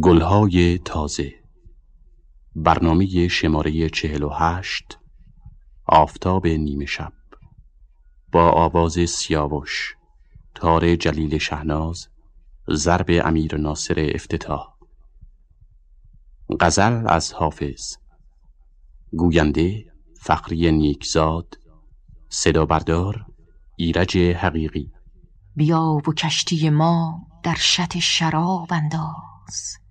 گلهای تازه. برنامه شماره چهل و هشت آفتاب نیمه شب. با آواز سیاوش تار جلیل شهناز ضرب امیر ناصر افتتاح. غزل از حافظ. گوینده فقری نیکزاد. صدا بردار ایرج حقیقی. بیا و کشتی ما در شط شراب انداز.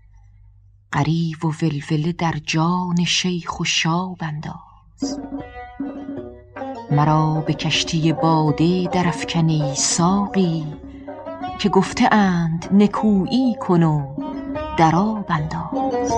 غریو و ولوله در جان شیخ و شاب انداز مرا به کشتی باده درافکن ای ساقی که گفته اند نکویی کن و در آب انداز.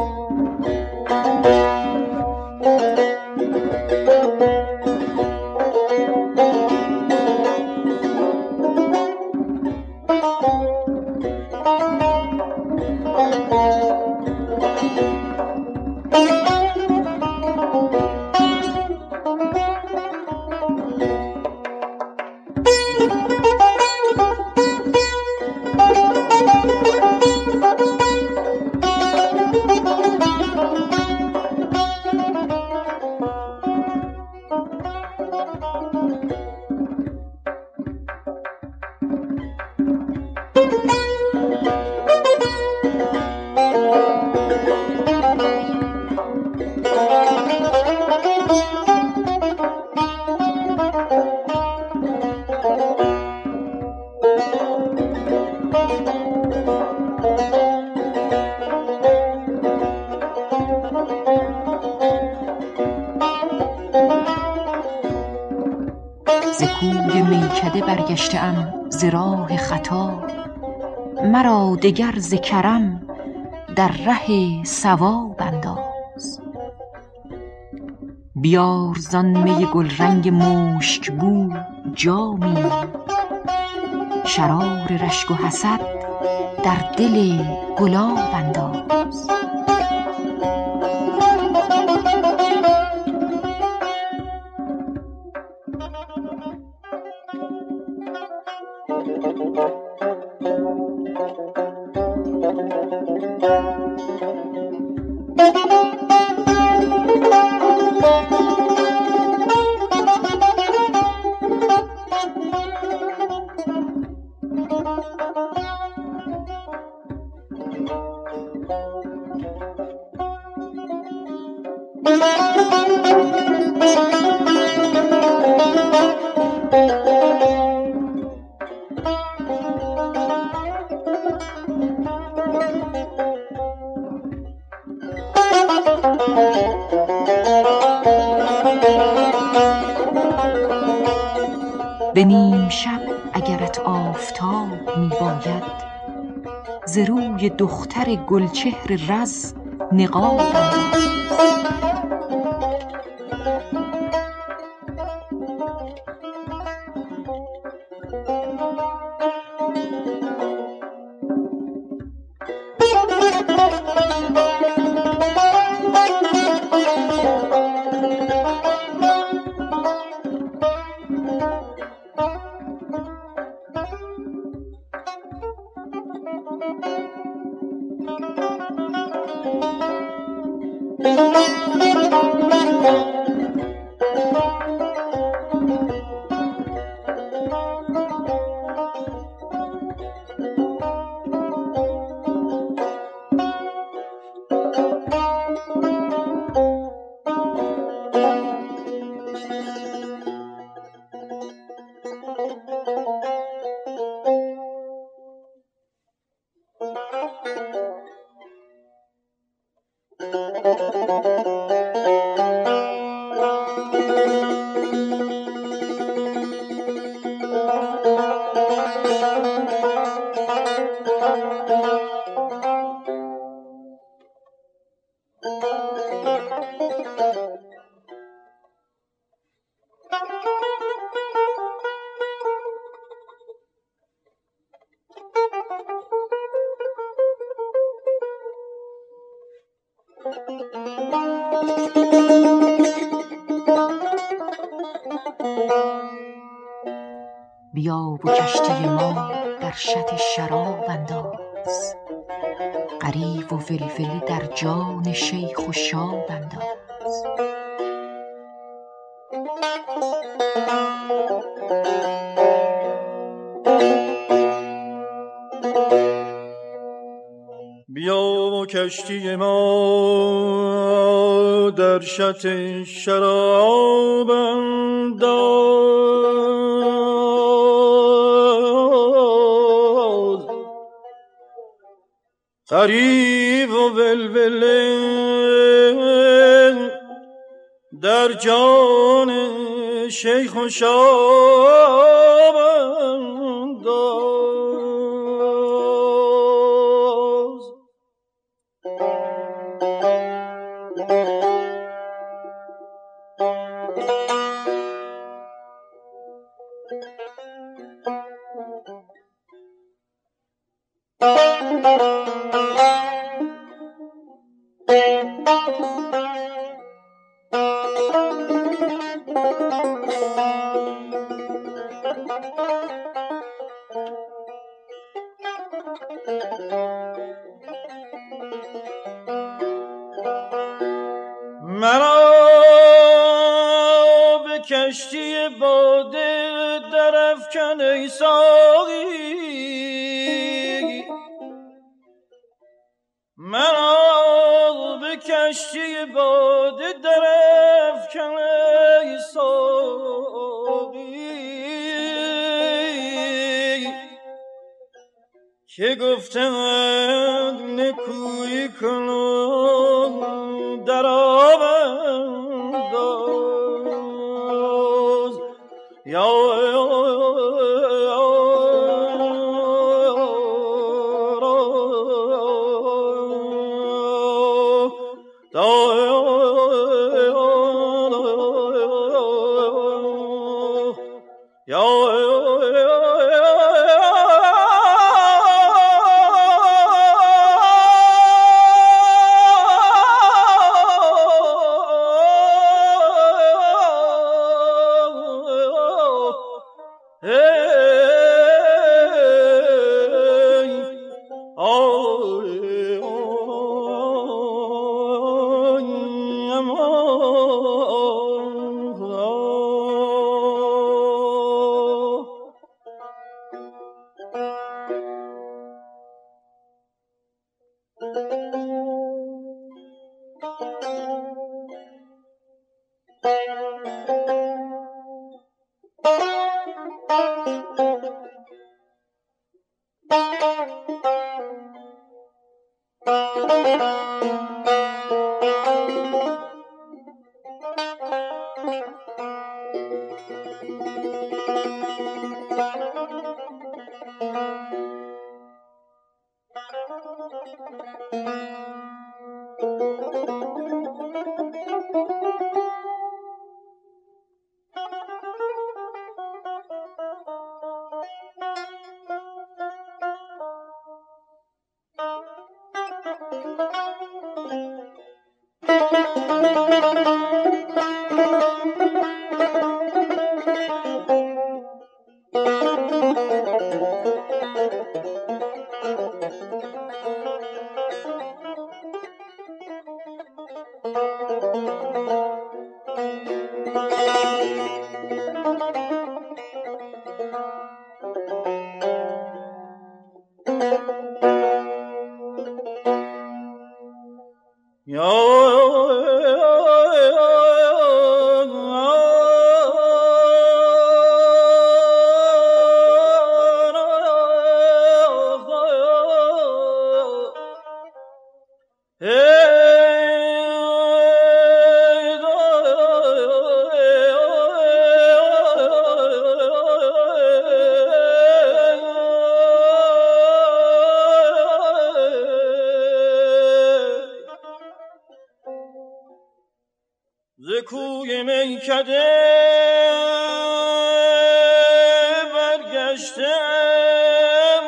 دگر ز کرم در ره صواب انداز. بیار زان می گلرنگ مشک بو جامی شرار رشک و حسد در دل گلاب انداز. ز روی دختر گلچهر رز نقاب انداز بیا کشتی ما در شط شراب انداز. غریب و بلبله در جان شیخ و شاب که گفتند نکوی کنم Música مرا دگر ذکرم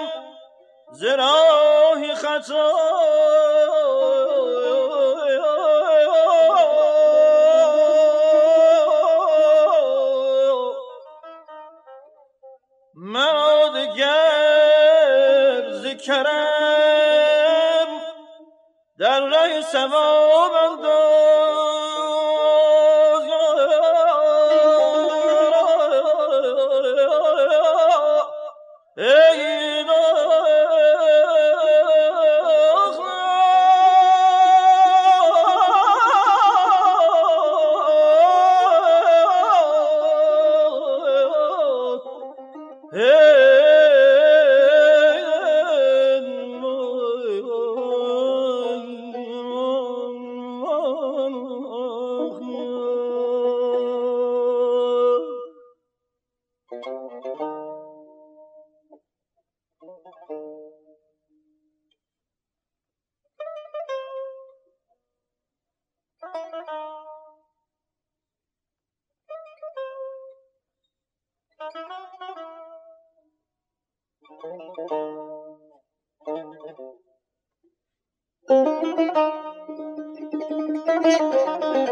در رای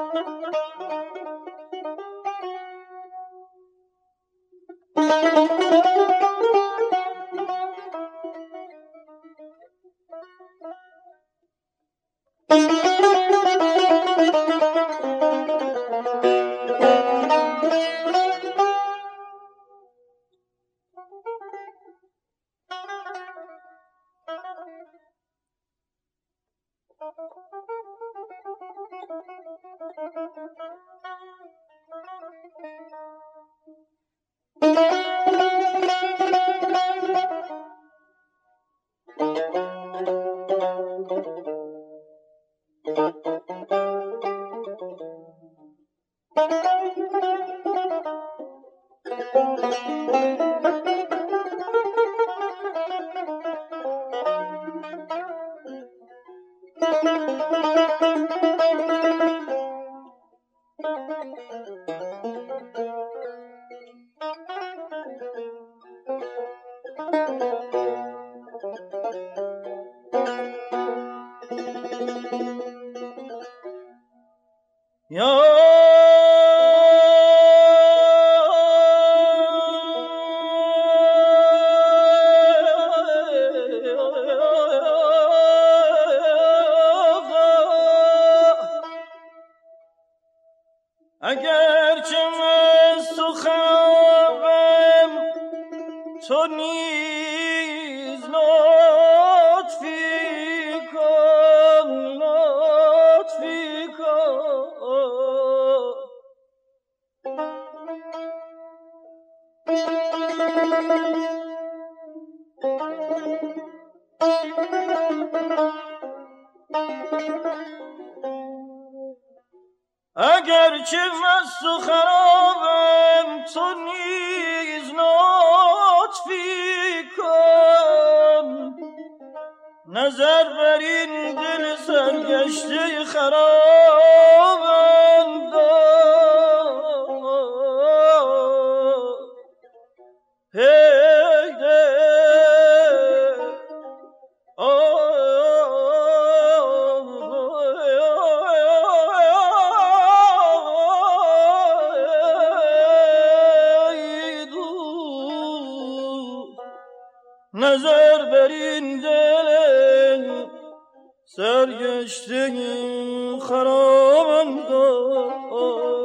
سواب Thank you. اگرچه مست و خرابم تو نیز لطفی کن. نظر بر این دل سرگشته خرابم نظر بر این دل سرگشتگی خرابم کن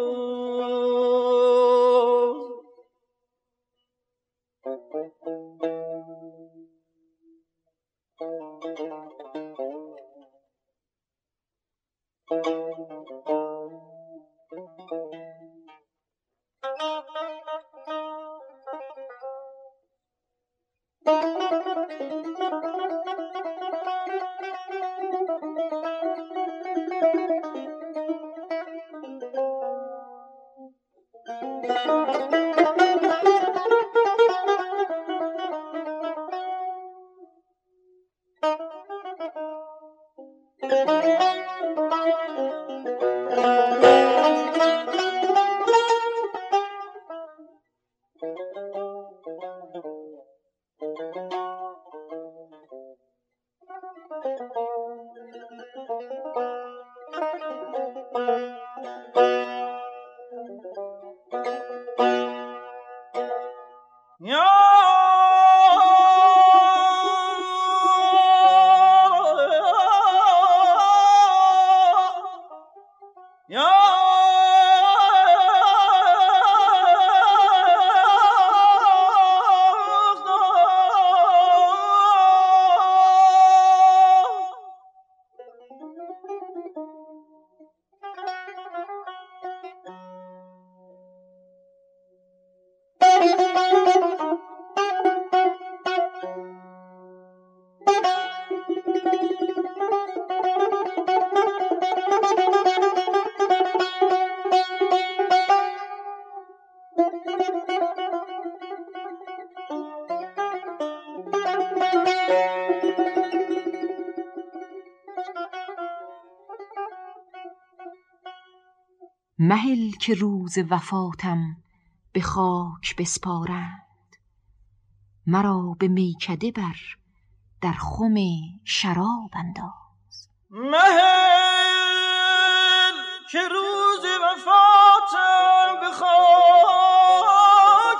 مهل که روز وفاتم به خاک بسپارند. مرا به میکده بر در خم شراب انداز. مهل که روز وفاتم به خاک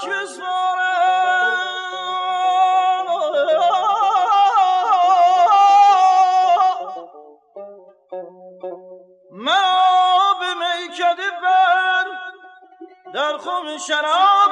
بسپارند. در خم شراب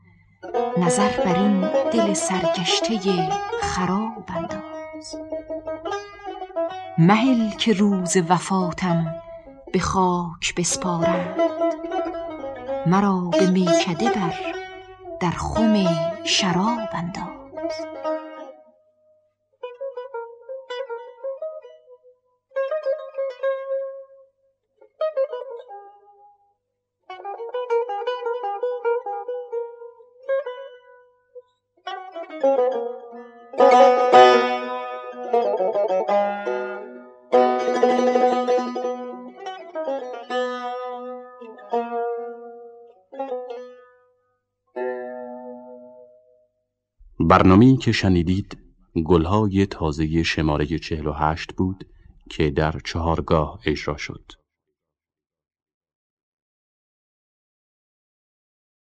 نظر بر این دل سرگشته خراب انداز مهل که روز وفاتم به خاک بسپارند. مرا به میکده بر در خم شراب انداز برنامه‌ای که شنیدید گلهای تازه شماره 48 بود که در چهارگاه اجرا شد.